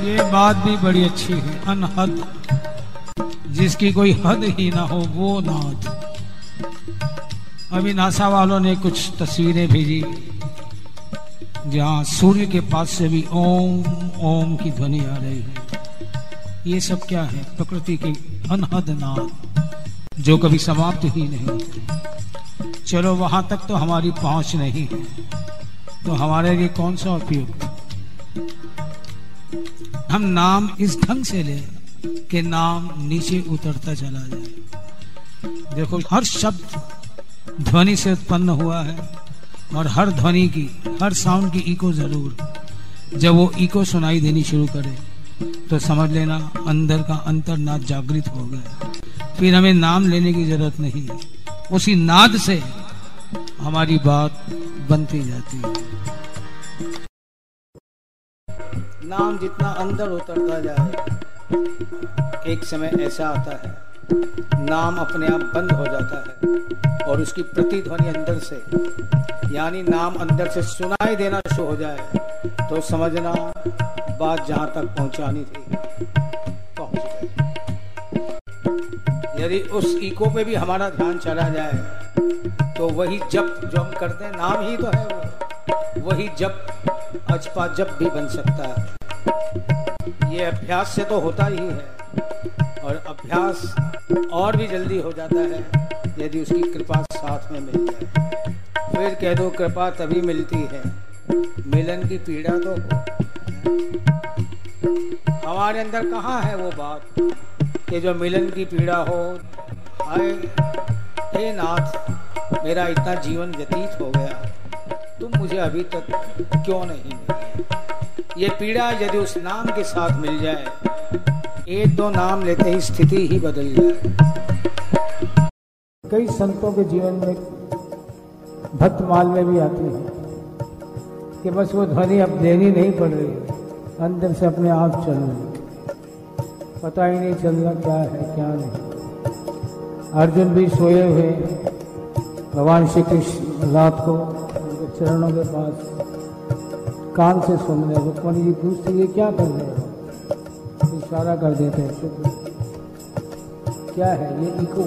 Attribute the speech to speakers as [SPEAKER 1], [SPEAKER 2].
[SPEAKER 1] ये बात भी बड़ी अच्छी है, अनहद। जिसकी कोई हद ही ना हो, वो नाद अभी नासा वालों ने कुछ तस्वीरें भेजी, जहाँ सूर्य के पास से भी ओम ओम की ध्वनि आ रही है। ये सब क्या है? प्रकृति की अनहद नाद जो कभी समाप्त ही नहीं होती। चलो, वहाँ तक तो हमारी पहुँच नहीं है। तो हमारे लिए कौन सा उपयुक्त हम नाम इस ढंग से ले कि नाम नीचे उतरता चला जाए। देखो, हर शब्द ध्वनि से उत्पन्न हुआ है और हर ध्वनि की, हर साउंड की इको ज़रूर। जब वो इको सुनाई देनी शुरू करे तो समझ लेना अंदर का अंतरनाद जागृत हो गया। फिर हमें नाम लेने की ज़रूरत नहीं। उसी नाद से हमारी बात बनती जाती है।
[SPEAKER 2] नाम जितना अंदर उतरता जाए, एक समय ऐसा आता है, नाम अपने आप बंद हो जाता है और उसकी प्रतिध्वनि अंदर से, यानी नाम अंदर से सुनाई देना शुरू हो जाए तो समझना बात जहाँ तक पहुंचानी थी, पहुँच गई। यदि उस इको पे भी हमारा ध्यान चला जाए तो वही जप जो हम करते हैं, नाम ही तो है वो, वही जप अजपा जप भी बन सकता है। ये अभ्यास से तो होता ही है। और अभ्यास और भी जल्दी हो जाता है यदि उसकी कृपा साथ में मिल जाए। फिर कह दो, कृपा तभी मिलती है। मिलन की पीड़ा तो हमारे अंदर कहाँ है वो बात कि जो मिलन की पीड़ा हो? आए हे नाथ, मेरा इतना जीवन व्यतीत हो गया। तुम मुझे अभी तक क्यों नहीं मिले? ये पीड़ा यदि उस नाम के साथ मिल जाए, एक दो नाम लेते ही स्थिति ही बदल जाए।
[SPEAKER 1] कई संतों के जीवन में भक्त माल में भी आती है कि बस वो ध्वनि अब देनी नहीं पड़ रही, अंदर से अपने आप चल रही पता ही नहीं चल रहा क्या है, क्या नहीं। अर्जुन भी सोए हुए भगवान श्री कृष्ण रात को उनके चरणों के पास कान से सुन रहे रुक्मणी जी पूछते ये क्या कर रहे हो? इशारा कर देते हैं। शुक्र क्या है, ये इको